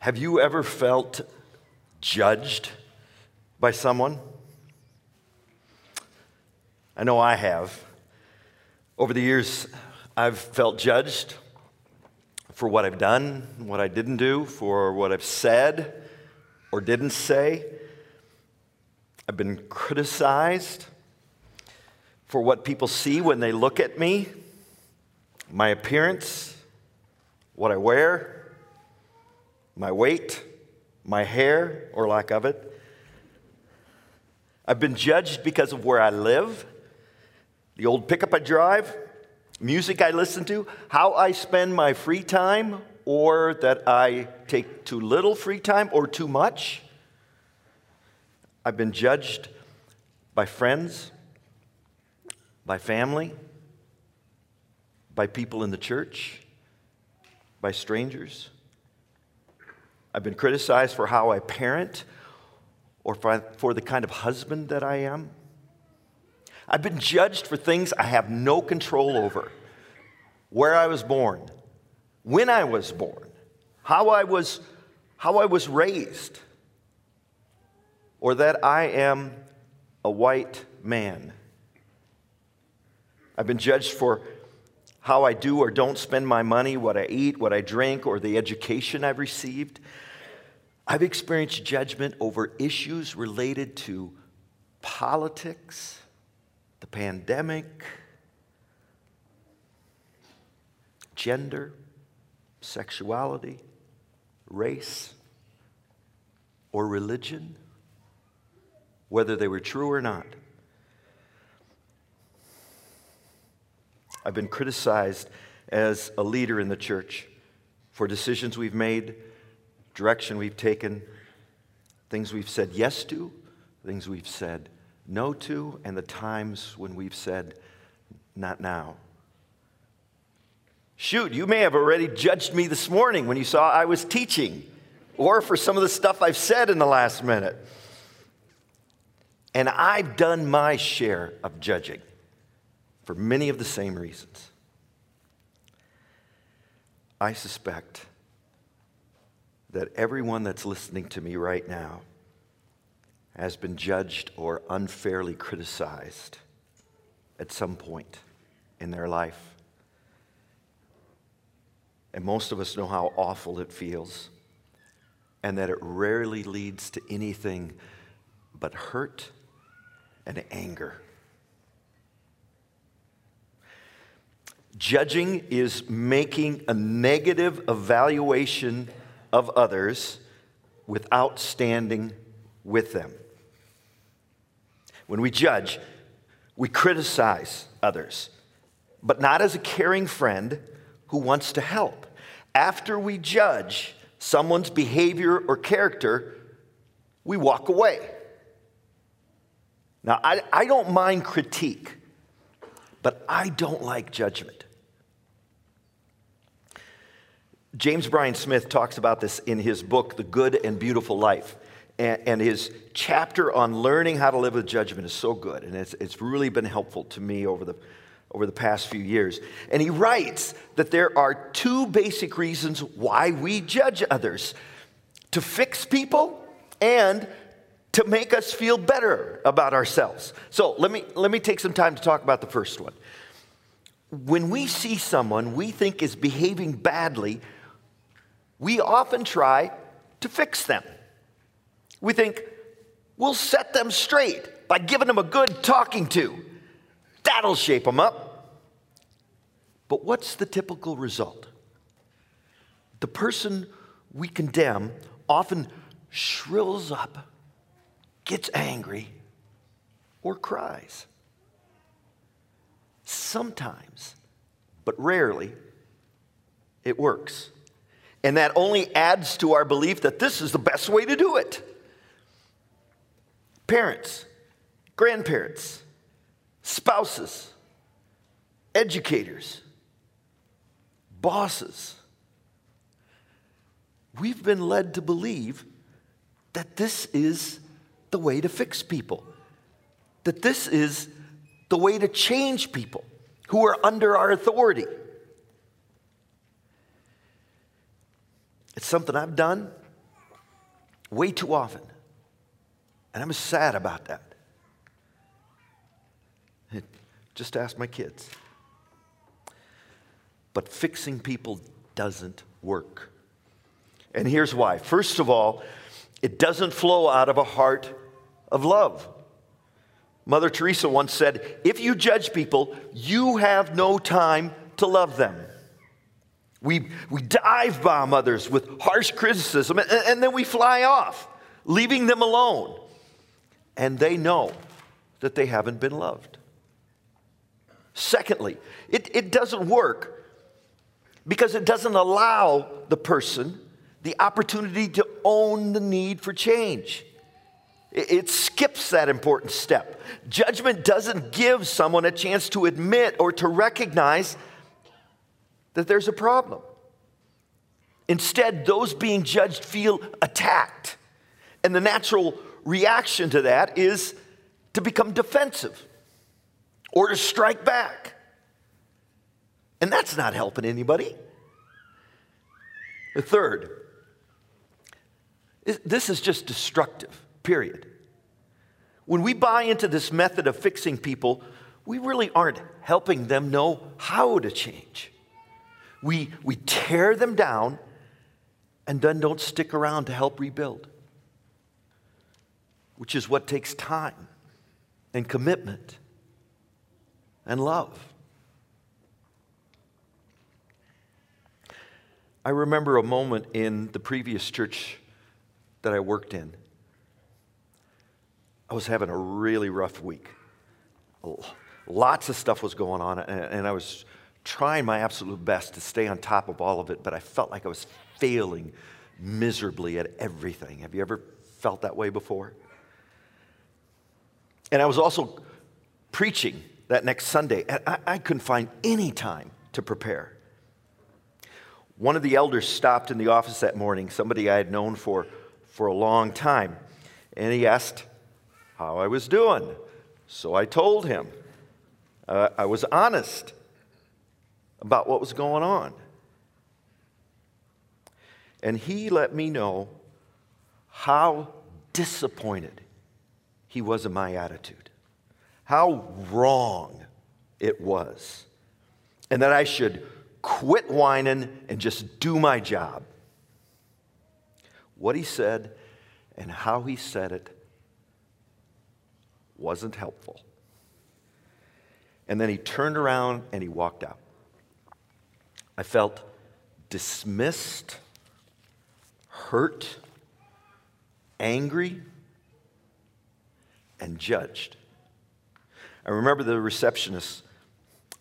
Have you ever felt judged by someone? I know I have. Over the years, I've felt judged for what I've done, what I didn't do, for what I've said or didn't say. I've been criticized for what people see when they look at me, my appearance, what I wear, my weight, my hair or lack of it. I've been judged because of where I live, the old pickup I drive, music I listen to, how I spend my free time, or that I take too little free time or too much. I've been judged by friends, by family, by people in the church, by strangers. I've been criticized for how I parent or for the kind of husband that I am. I've been judged for things I have no control over where I was born, when I was born, how I was, how I was raised, or that I am a white man. I've been judged for how I do or don't spend my money, what I eat, what I drink, or the education I've received. I've experienced judgment over issues related to politics, the pandemic, gender, sexuality, race, or religion, whether they were true or not. I've been criticized as a leader in the church for decisions we've made, direction we've taken, things we've said yes to, things we've said no to, and the times when we've said not now. Shoot, you may have already judged me this morning when you saw I was teaching, or for some of the stuff I've said in the last minute. And I've done my share of judging for many of the same reasons. I suspect that everyone that's listening to me right now has been judged or unfairly criticized at some point in their life. And most of us know how awful it feels, and that it rarely leads to anything but hurt and anger. Judging is making a negative evaluation of others without standing with them. When we judge, we criticize others, but not as a caring friend who wants to help. After we judge someone's behavior or character, we walk away. Now, I, I don't mind critique, but I don't like judgment. James Bryan Smith talks about this in his book, The Good and Beautiful Life. And, his chapter on learning how to live with judgment is so good. And it's, it's really been helpful to me over the, over the past few years. And he writes that there are two basic reasons why we judge others to fix people and to make us feel better about ourselves. So let me, let me take some time to talk about the first one. When we see someone we think is behaving badly, we often try to fix them. We think we'll set them straight by giving them a good talking to. That'll shape them up. But what's the typical result? The person we condemn often shrills up, gets angry, or cries. Sometimes, but rarely, it works. And that only adds to our belief that this is the best way to do it. Parents, grandparents, spouses, educators, bosses. We've been led to believe that this is the way to fix people, that this is the way to change people who are under our authority. It's something I've done, way too often. And I'm sad about that. Just ask my kids. But fixing people doesn't work. And here's why. First of all, it doesn't flow out of a heart of love. Mother Teresa once said, If you judge people, you have no time to love them. We, we dive bomb others with harsh criticism and, and then we fly off, leaving them alone. And they know that they haven't been loved. Secondly, it, it doesn't work because it doesn't allow the person the opportunity to own the need for change. It, it skips that important step. Judgment doesn't give someone a chance to admit or to recognize that there's a problem. Instead, those being judged feel attacked. And the natural reaction to that is to become defensive or to strike back. And that's not helping anybody. The third, this is just destructive, period. When we buy into this method of fixing people, we really aren't helping them know how to change. We, we tear them down and then don't stick around to help rebuild, which is what takes time and commitment and love. I remember a moment in the previous church that I worked in. I was having a really rough week. Lots of stuff was going on, and I was trying my absolute best to stay on top of all of it, but I felt like I was failing miserably at everything. Have you ever felt that way before? And I was also preaching that next Sunday, and I, I couldn't find any time to prepare. One of the elders stopped in the office that morning, somebody I had known for, for a long time, and he asked how I was doing. So I told him. Uh, I was honest about what was going on. And he let me know how disappointed he was in my attitude, how wrong it was, and that I should quit whining and just do my job. What he said and how he said it wasn't helpful. And then he turned around and he walked out. I felt dismissed, hurt, angry, and judged. I remember the receptionist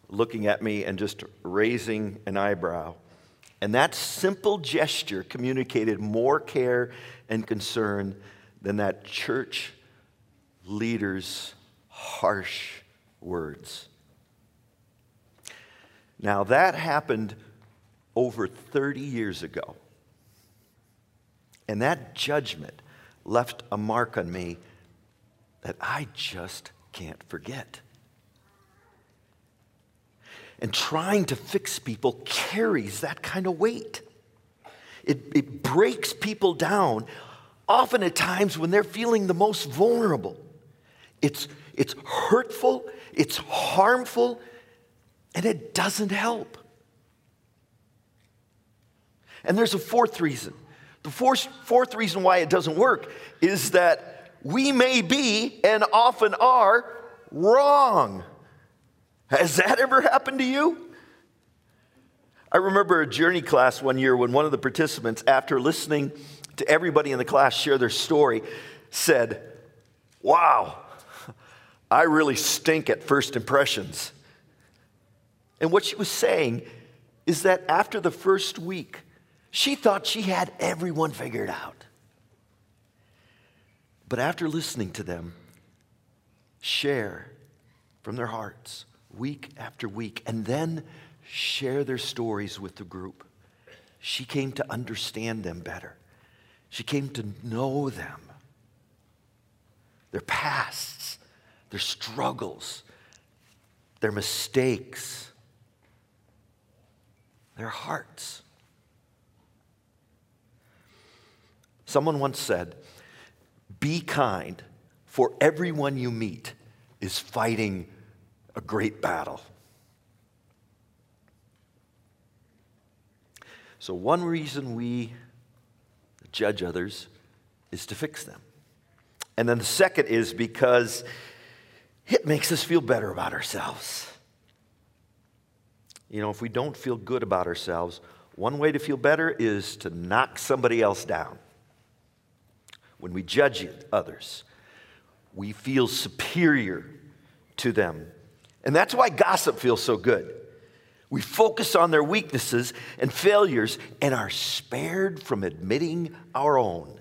looking at me and just raising an eyebrow. And that simple gesture communicated more care and concern than that church leader's harsh words. Now, that happened over 30 years ago. And that judgment left a mark on me that I just can't forget. And trying to fix people carries that kind of weight. It, it breaks people down, often at times when they're feeling the most vulnerable. It's, it's hurtful, it's harmful, and it doesn't help. And there's a fourth reason. The fourth, fourth reason why it doesn't work is that we may be and often are wrong. Has that ever happened to you? I remember a journey class one year when one of the participants, after listening to everybody in the class share their story, said, Wow, I really stink at first impressions. And what she was saying is that after the first week, she thought she had everyone figured out. But after listening to them share from their hearts, week after week, and then share their stories with the group. She came to understand them better. She came to know them, their pasts, their struggles, their mistakes, their hearts. Someone once said, Be kind, for everyone you meet is fighting a great battle. So, one reason we judge others is to fix them. And then the second is because it makes us feel better about ourselves. You know, if we don't feel good about ourselves, one way to feel better is to knock somebody else down. When we judge others, we feel superior to them. And that's why gossip feels so good. We focus on their weaknesses and failures and are spared from admitting our own.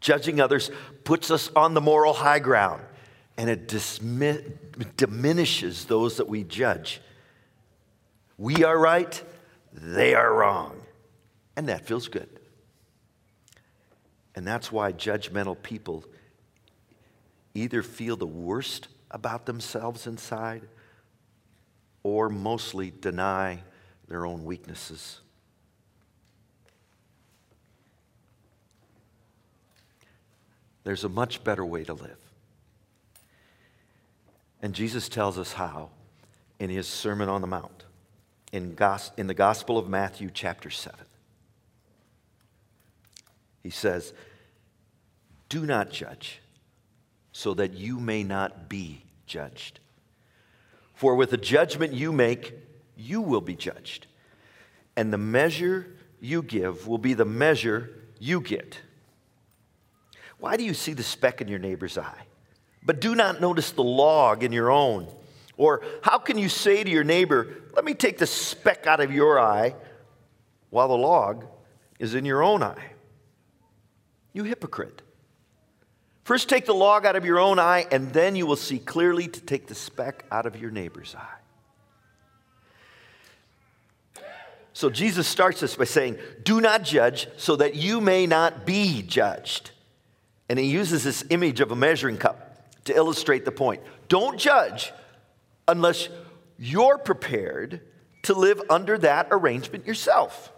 Judging others puts us on the moral high ground and it dismi- diminishes those that we judge. We are right, they are wrong. And that feels good. And that's why judgmental people either feel the worst about themselves inside or mostly deny their own weaknesses. There's a much better way to live. And Jesus tells us how in his Sermon on the Mount, in, gos- in the Gospel of Matthew, chapter 7. He says, Do not judge, so that you may not be judged. For with the judgment you make, you will be judged. And the measure you give will be the measure you get. Why do you see the speck in your neighbor's eye? But do not notice the log in your own? Or how can you say to your neighbor, Let me take the speck out of your eye, while the log is in your own eye? You hypocrite. First, take the log out of your own eye, and then you will see clearly to take the speck out of your neighbor's eye. So Jesus starts this by saying, Do not judge so that you may not be judged. And he uses this image of a measuring cup to illustrate the point. Don't judge unless you're prepared to live under that arrangement yourself.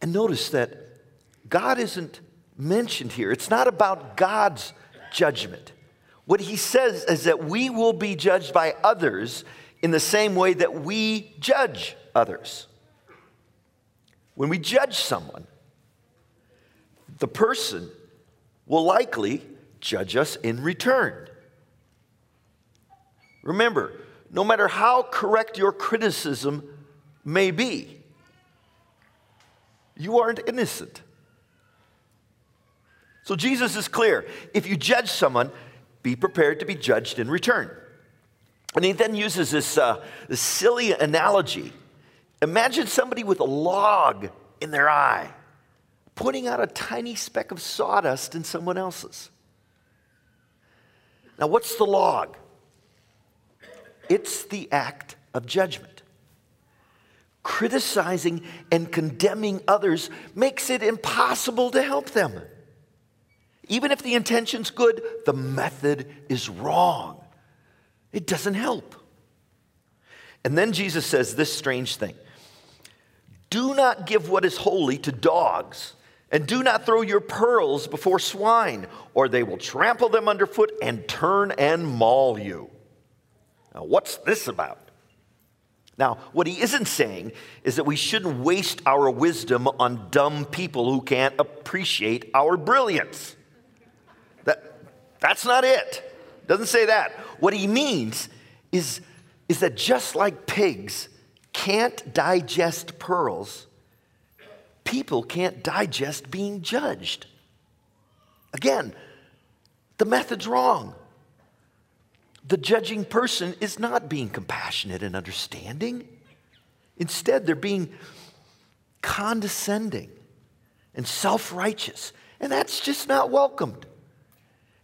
And notice that God isn't mentioned here. It's not about God's judgment. What he says is that we will be judged by others in the same way that we judge others. When we judge someone, the person will likely judge us in return. Remember, no matter how correct your criticism may be, you aren't innocent. So Jesus is clear. If you judge someone, be prepared to be judged in return. And he then uses this, uh, this silly analogy. Imagine somebody with a log in their eye, putting out a tiny speck of sawdust in someone else's. Now, what's the log? It's the act of judgment. Criticizing and condemning others makes it impossible to help them. Even if the intention's good, the method is wrong. It doesn't help. And then Jesus says this strange thing Do not give what is holy to dogs and do not throw your pearls before swine, or they will trample them underfoot and turn and maul you. Now, what's this about? Now, what he isn't saying is that we shouldn't waste our wisdom on dumb people who can't appreciate our brilliance. That, that's not it. Doesn't say that. What he means is, is that just like pigs can't digest pearls, people can't digest being judged. Again, the method's wrong. The judging person is not being compassionate and understanding. Instead, they're being condescending and self righteous. And that's just not welcomed.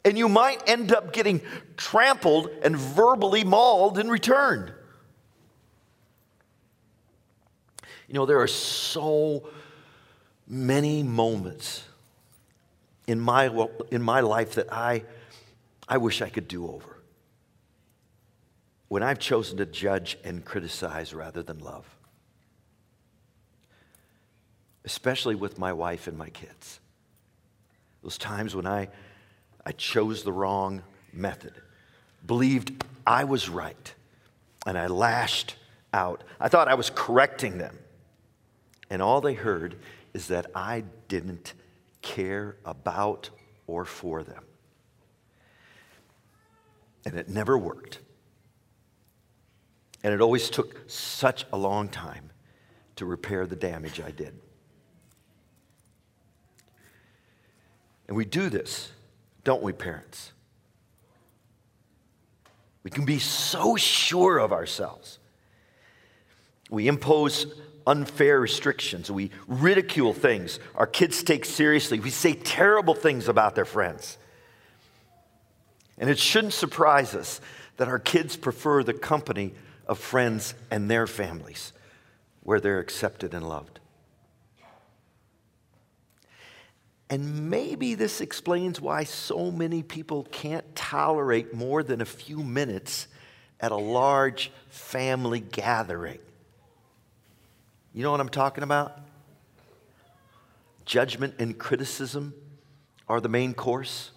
And you might end up getting trampled and verbally mauled in return. You know, there are so many moments in my, in my life that I, I wish I could do over. When I've chosen to judge and criticize rather than love. especially with my wife and my kids. Those times when I, I chose the wrong method, believed I was right, and I lashed out. I thought I was correcting them. And all they heard is that I didn't care about or for them. And it never worked. And it always took such a long time to repair the damage I did. And we do this, don't we, parents? We can be so sure of ourselves. We impose unfair restrictions. We ridicule things our kids take seriously. We say terrible things about their friends. And it shouldn't surprise us that our kids prefer the company of friends and their families where they're accepted and loved. And maybe this explains why so many people can't tolerate more than a few minutes at a large family gathering. You know what I'm talking about? Judgment and criticism are the main course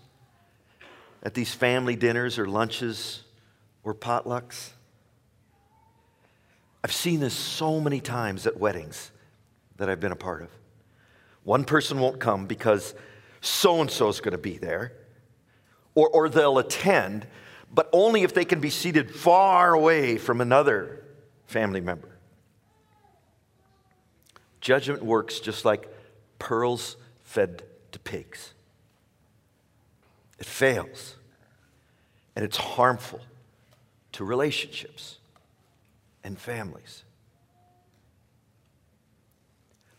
at these family dinners or lunches or potlucks. I've seen this so many times at weddings that I've been a part of. One person won't come because so and so is going to be there, or, or they'll attend, but only if they can be seated far away from another family member. Judgment works just like pearls fed to pigs. It fails, and it's harmful to relationships and families.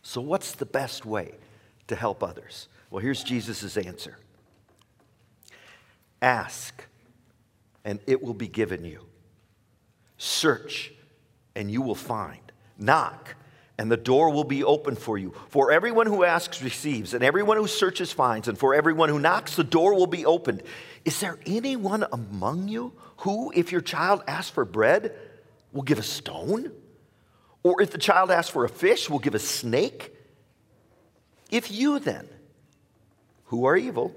So, what's the best way to help others? Well, here's Jesus' answer Ask, and it will be given you. Search, and you will find. Knock, and the door will be open for you. For everyone who asks receives, and everyone who searches finds, and for everyone who knocks, the door will be opened. Is there anyone among you who, if your child asks for bread, will give a stone? Or if the child asks for a fish, will give a snake? If you then, who are evil,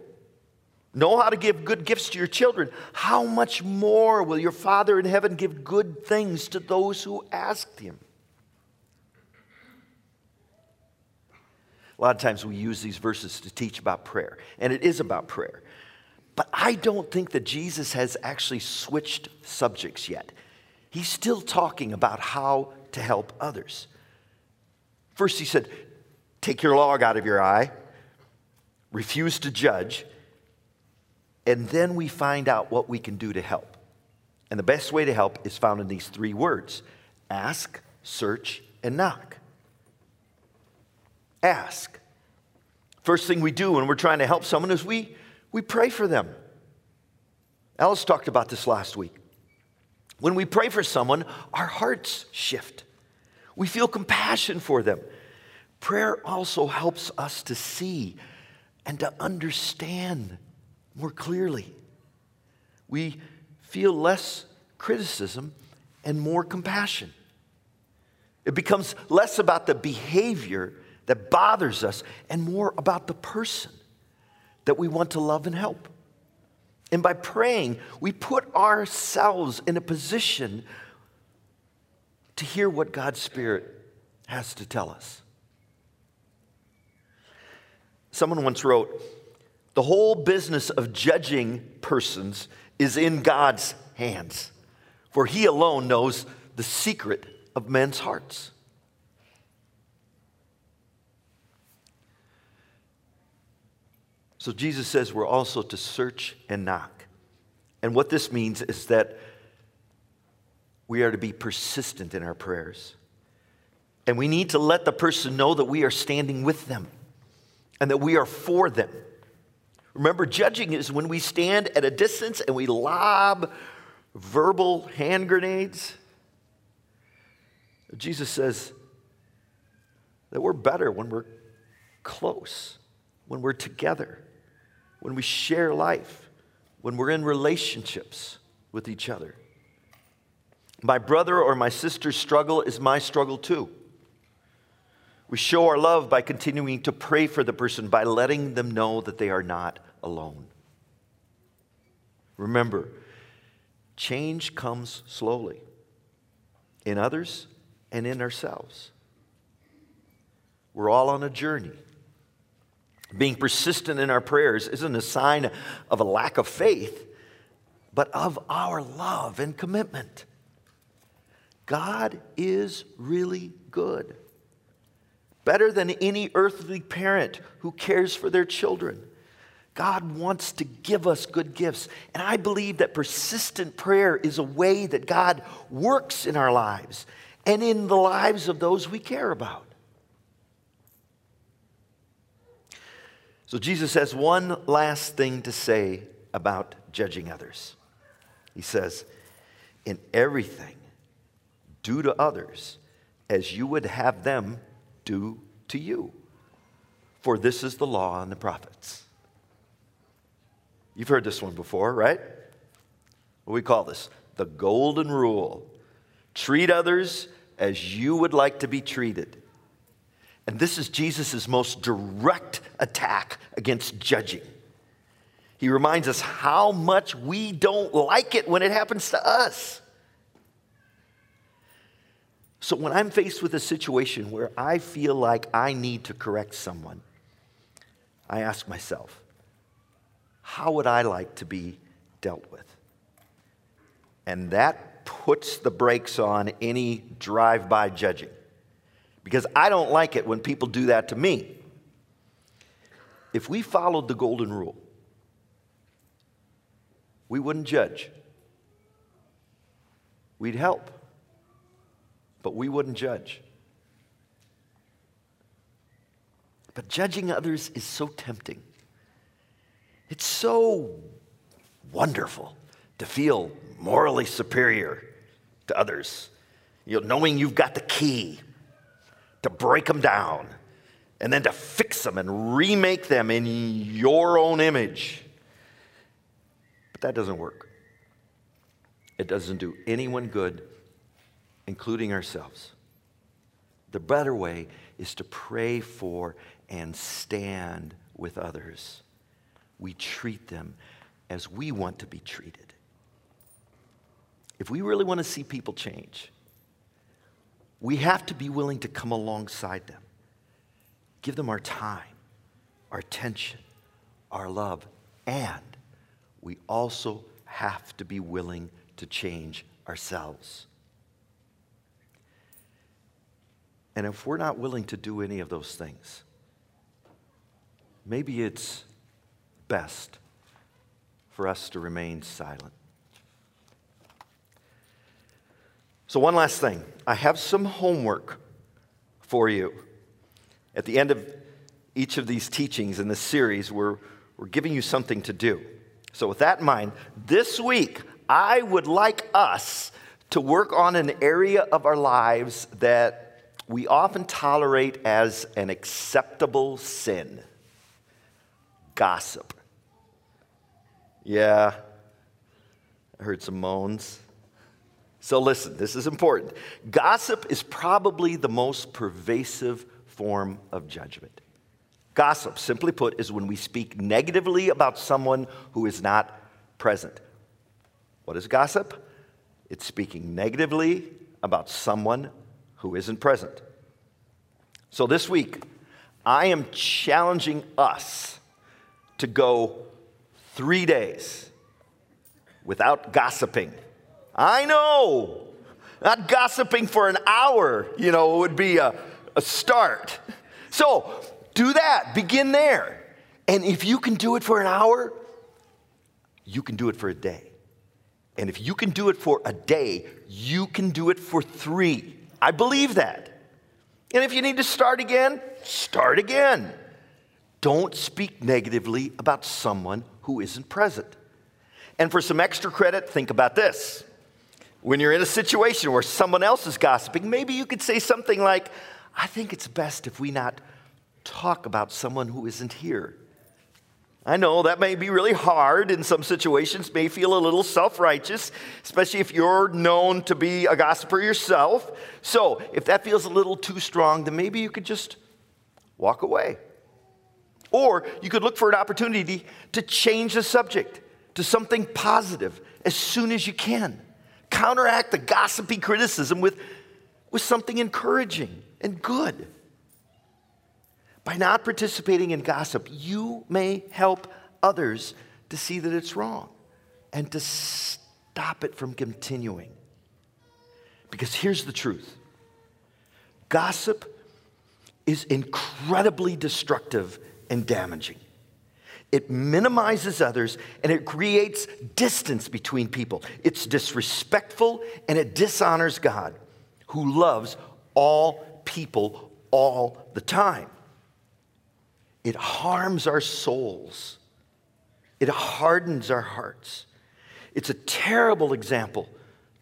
know how to give good gifts to your children, how much more will your Father in heaven give good things to those who ask him? A lot of times we use these verses to teach about prayer, and it is about prayer. But I don't think that Jesus has actually switched subjects yet. He's still talking about how to help others. First, he said, Take your log out of your eye, refuse to judge, and then we find out what we can do to help. And the best way to help is found in these three words ask, search, and knock ask. First thing we do when we're trying to help someone is we, we pray for them. Alice talked about this last week. When we pray for someone, our hearts shift. We feel compassion for them. Prayer also helps us to see and to understand more clearly. We feel less criticism and more compassion. It becomes less about the behavior that bothers us and more about the person that we want to love and help. And by praying, we put ourselves in a position to hear what God's Spirit has to tell us. Someone once wrote, The whole business of judging persons is in God's hands, for He alone knows the secret of men's hearts. So Jesus says we're also to search and knock. And what this means is that we are to be persistent in our prayers. And we need to let the person know that we are standing with them and that we are for them. Remember, judging is when we stand at a distance and we lob verbal hand grenades. Jesus says that we're better when we're close, when we're together when we share life, when we're in relationships with each other. My brother or my sister's struggle is my struggle too. We show our love by continuing to pray for the person, by letting them know that they are not alone. Remember, change comes slowly in others and in ourselves. We're all on a journey. Being persistent in our prayers isn't a sign of a lack of faith, but of our love and commitment. God is really good, better than any earthly parent who cares for their children. God wants to give us good gifts. And I believe that persistent prayer is a way that God works in our lives and in the lives of those we care about. So Jesus has one last thing to say about judging others. He says, In everything, do to others as you would have them do to you. For this is the law and the prophets. You've heard this one before, right? What we call this? The golden rule. Treat others as you would like to be treated. And this is Jesus' most direct attack against judging. He reminds us how much we don't like it when it happens to us. So, when I'm faced with a situation where I feel like I need to correct someone, I ask myself, how would I like to be dealt with? And that puts the brakes on any drive by judging because I don't like it when people do that to me. If we followed the golden rule, we wouldn't judge. We'd help, but we wouldn't judge. But judging others is so tempting. It's so wonderful to feel morally superior to others. You know, knowing you've got the key to break them down and then to fix them and remake them in your own image. But that doesn't work. It doesn't do anyone good, including ourselves. The better way is to pray for and stand with others. We treat them as we want to be treated. If we really want to see people change, we have to be willing to come alongside them, give them our time, our attention, our love, and we also have to be willing to change ourselves. And if we're not willing to do any of those things, maybe it's best for us to remain silent. So, one last thing I have some homework for you. At the end of each of these teachings in this series, we're, we're giving you something to do. So, with that in mind, this week, I would like us to work on an area of our lives that we often tolerate as an acceptable sin gossip. Yeah, I heard some moans. So, listen, this is important. Gossip is probably the most pervasive form of judgment. Gossip, simply put, is when we speak negatively about someone who is not present. What is gossip? It's speaking negatively about someone who isn't present. So, this week, I am challenging us to go three days without gossiping. I know. Not gossiping for an hour, you know, would be a, a start. So do that. Begin there. And if you can do it for an hour, you can do it for a day. And if you can do it for a day, you can do it for three. I believe that. And if you need to start again, start again. Don't speak negatively about someone who isn't present. And for some extra credit, think about this. When you're in a situation where someone else is gossiping, maybe you could say something like, I think it's best if we not talk about someone who isn't here. I know that may be really hard in some situations, may feel a little self righteous, especially if you're known to be a gossiper yourself. So, if that feels a little too strong, then maybe you could just walk away. Or you could look for an opportunity to change the subject to something positive as soon as you can. Counteract the gossipy criticism with, with something encouraging and good. By not participating in gossip, you may help others to see that it's wrong and to stop it from continuing. Because here's the truth gossip is incredibly destructive and damaging. It minimizes others and it creates distance between people. It's disrespectful and it dishonors God, who loves all people all the time. It harms our souls, it hardens our hearts. It's a terrible example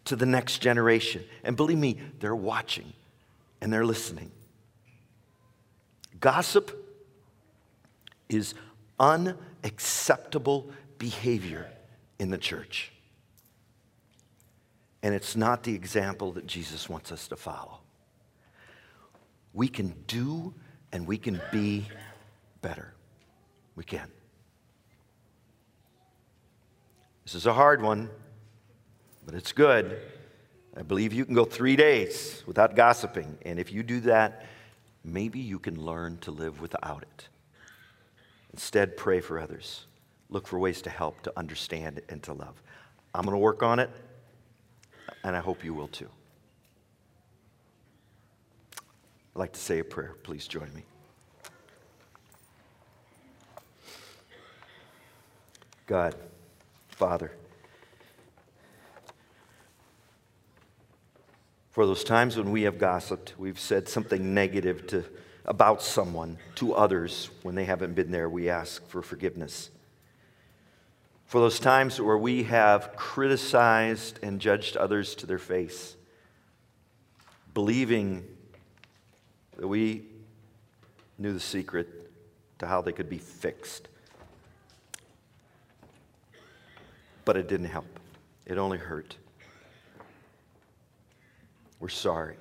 to the next generation. And believe me, they're watching and they're listening. Gossip is unacceptable behavior in the church. And it's not the example that Jesus wants us to follow. We can do and we can be better. We can. This is a hard one, but it's good. I believe you can go three days without gossiping. And if you do that, maybe you can learn to live without it. Instead, pray for others. Look for ways to help, to understand, and to love. I'm going to work on it, and I hope you will too. I'd like to say a prayer. Please join me. God, Father, for those times when we have gossiped, we've said something negative to about someone to others when they haven't been there, we ask for forgiveness. For those times where we have criticized and judged others to their face, believing that we knew the secret to how they could be fixed. But it didn't help, it only hurt. We're sorry.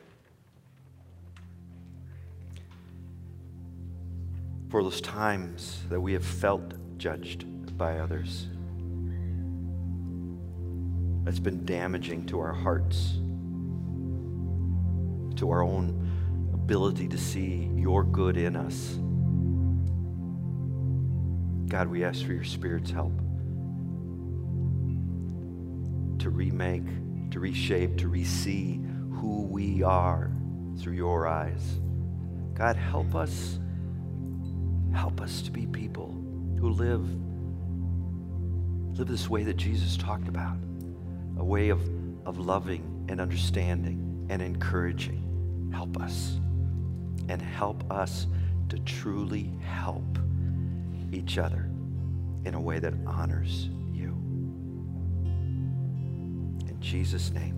For those times that we have felt judged by others. That's been damaging to our hearts, to our own ability to see your good in us. God, we ask for your Spirit's help to remake, to reshape, to re-see who we are through your eyes. God, help us Help us to be people who live live this way that Jesus talked about, a way of, of loving and understanding and encouraging. Help us. And help us to truly help each other in a way that honors you. In Jesus' name.